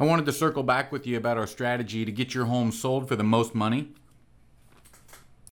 I wanted to circle back with you about our strategy to get your home sold for the most money.